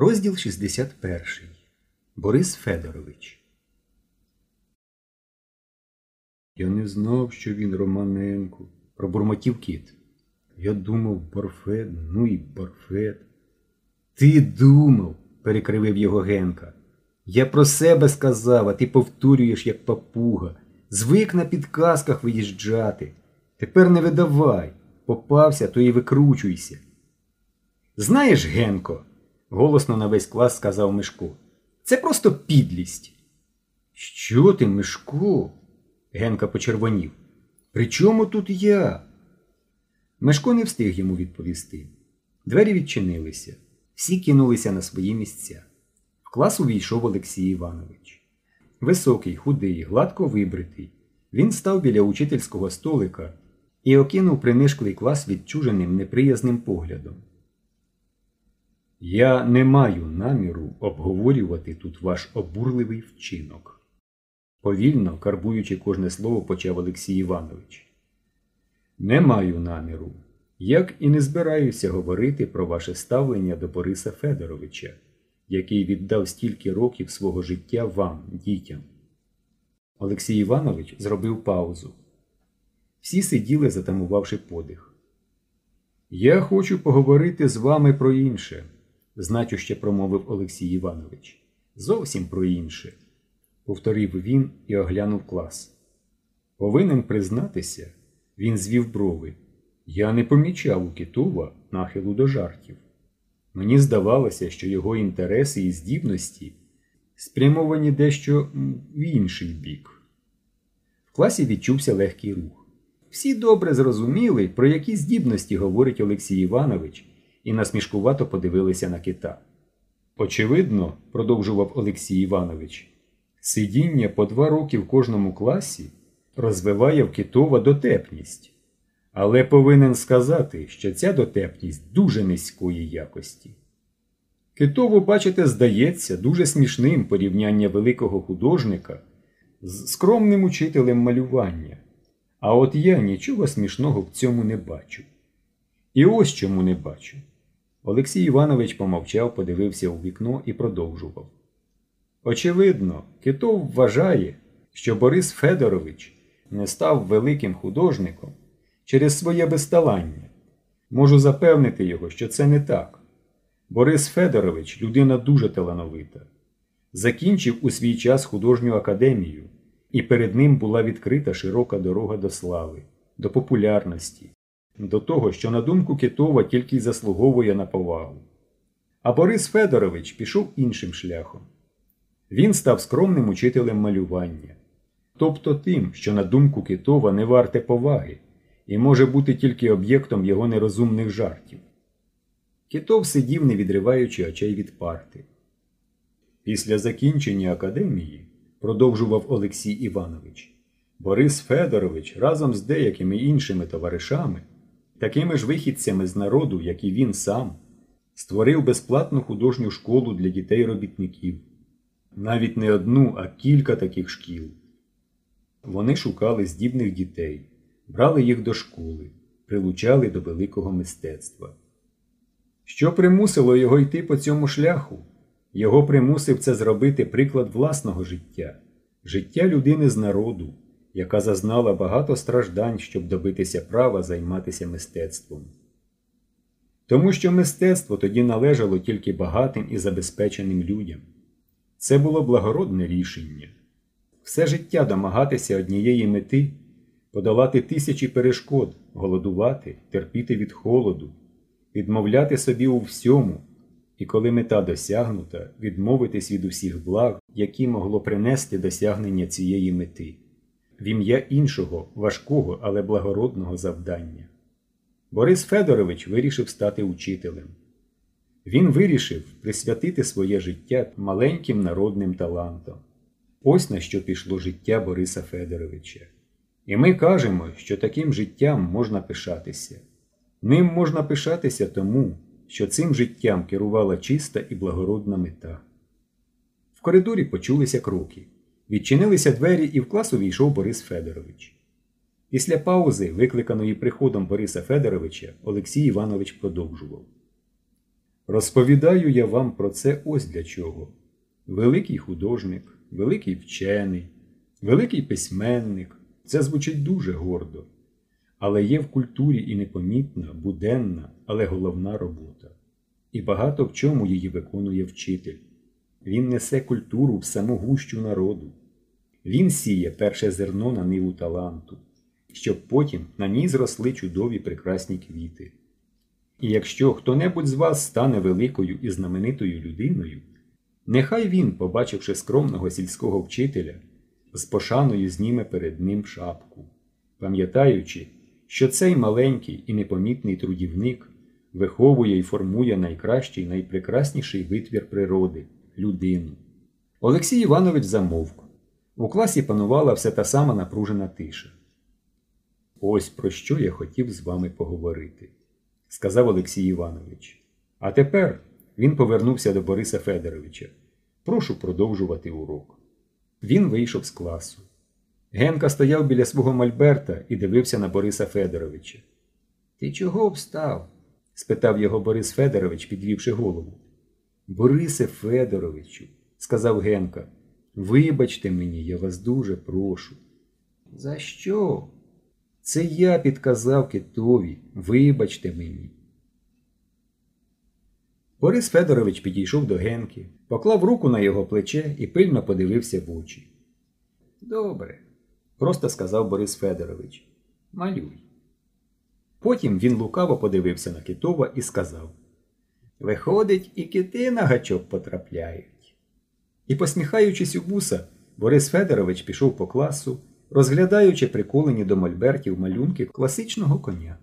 Розділ 61. Борис Федорович. Я не знав, що він Романенко. Пробурмотів кіт. Я думав, Барфет, ну і Барфет. Ти думав, перекривив його Генка. Я про себе сказав, а ти повторюєш, як папуга. Звик на підказках виїжджати. Тепер не видавай. Попався, то і викручуйся. Знаєш, Генко, голосно на весь клас сказав Мишко. Це просто підлість. Що ти, Мишко? Генка почервонів. При чому тут я? Мишко не встиг йому відповісти. Двері відчинилися. Всі кинулися на свої місця. В клас увійшов Олексій Іванович. Високий, худий, гладко вибритий. Він став біля учительського столика і окинув принишклий клас відчуженим неприязним поглядом. Я не маю наміру обговорювати тут ваш обурливий вчинок. Повільно, карбуючи кожне слово, почав Олексій Іванович. Не маю наміру, як і не збираюся говорити про ваше ставлення до Бориса Федоровича, який віддав стільки років свого життя вам, дітям. Олексій Іванович зробив паузу. Всі сиділи, затамувавши подих. Я хочу поговорити з вами про інше, значуще промовив Олексій Іванович. Зовсім про інше, повторив він і оглянув клас. Повинен признатися, він звів брови. Я не помічав у Китова нахилу до жартів. Мені здавалося, що його інтереси і здібності спрямовані дещо в інший бік. В класі відчувся легкий рух. Всі добре зрозуміли, про які здібності говорить Олексій Іванович, і насмішкувато подивилися на кита. Очевидно, продовжував Олексій Іванович, сидіння по два роки в кожному класі розвиває в китова дотепність. Але повинен сказати, що ця дотепність дуже низької якості. Китову, бачите, здається, дуже смішним порівняння великого художника з скромним учителем малювання. А от я нічого смішного в цьому не бачу. І ось чому не бачу. Олексій Іванович помовчав, подивився у вікно і продовжував. Очевидно, Китов вважає, що Борис Федорович не став великим художником через своє безталання. Можу запевнити його, що це не так. Борис Федорович людина дуже талановита. Закінчив у свій час художню академію, і перед ним була відкрита широка дорога до слави, до популярності, до того, що, на думку Китова, тільки й заслуговує на повагу. А Борис Федорович пішов іншим шляхом. Він став скромним учителем малювання, тобто тим, що, на думку Китова, не варте поваги і може бути тільки об'єктом його нерозумних жартів. Китов сидів, не відриваючи очей від парти. Після закінчення академії, продовжував Олексій Іванович, Борис Федорович разом з деякими іншими товаришами, такими ж вихідцями з народу, як і він сам, створив безплатну художню школу для дітей-робітників. Навіть не одну, а кілька таких шкіл. Вони шукали здібних дітей, брали їх до школи, прилучали до великого мистецтва. Що примусило його йти по цьому шляху? Його примусив це зробити приклад власного життя, життя людини з народу, яка зазнала багато страждань, щоб добитися права займатися мистецтвом. Тому що мистецтво тоді належало тільки багатим і забезпеченим людям. Це було благородне рішення. Все життя домагатися однієї мети, подолати тисячі перешкод, голодувати, терпіти від холоду, відмовляти собі у всьому, і коли мета досягнута, відмовитись від усіх благ, які могло принести досягнення цієї мети, в ім'я іншого, важкого, але благородного завдання. Борис Федорович вирішив стати учителем. Він вирішив присвятити своє життя маленьким народним талантам. Ось на що пішло життя Бориса Федоровича. І ми кажемо, що таким життям можна пишатися. Ним можна пишатися тому, що цим життям керувала чиста і благородна мета. В коридорі почулися кроки. Відчинилися двері, і в клас увійшов Борис Федорович. Після паузи, викликаної приходом Бориса Федоровича, Олексій Іванович продовжував. Розповідаю я вам про це ось для чого. Великий художник, великий вчений, великий письменник це звучить дуже гордо. Але є в культурі і непомітна, буденна, але головна робота. І багато в чому її виконує вчитель. Він несе культуру в саму гущу народу. Він сіє перше зерно на ниву таланту, щоб потім на ній зросли чудові прекрасні квіти. І якщо хто-небудь з вас стане великою і знаменитою людиною, нехай він, побачивши скромного сільського вчителя, з пошаною зніме перед ним шапку, пам'ятаючи, що цей маленький і непомітний трудівник виховує і формує найкращий, найпрекрасніший витвір природи людину. Олексій Іванович замовк. У класі панувала все та сама напружена тиша. Ось про що я хотів з вами поговорити, сказав Олексій Іванович. А тепер він повернувся до Бориса Федоровича. Прошу продовжувати урок. Він вийшов з класу. Генка стояв біля свого мольберта і дивився на Бориса Федоровича. Ти чого встав? спитав його Борис Федорович, підвівши голову. Борисе Федоровичу, сказав Генка, вибачте мені, я вас дуже прошу. За що? Це я підказав китові, вибачте мені. Борис Федорович підійшов до Генки, поклав руку на його плече і пильно подивився в очі. Добре, просто сказав Борис Федорович. Малюй. Потім він лукаво подивився на Китова і сказав Виходить, і кити на гачок потрапляють. І, посміхаючись у вуса, Борис Федорович пішов по класу, розглядаючи приколені до мольбертів малюнки класичного коня.